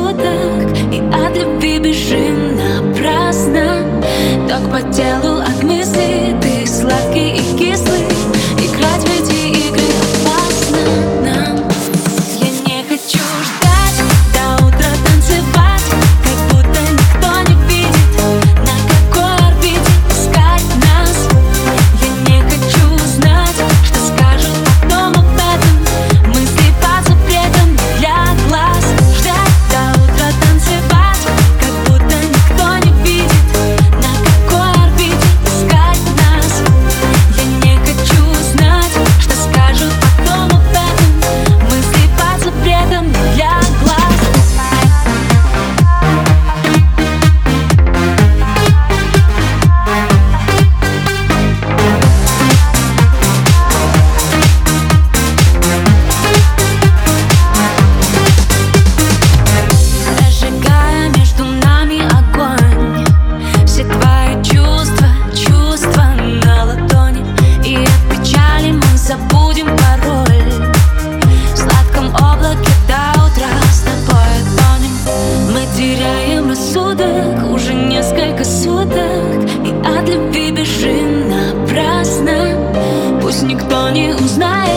все так И от любви бежим напрасно. Так по телу от мыслей все так И от любви бежим напрасно. Пусть никто не узнает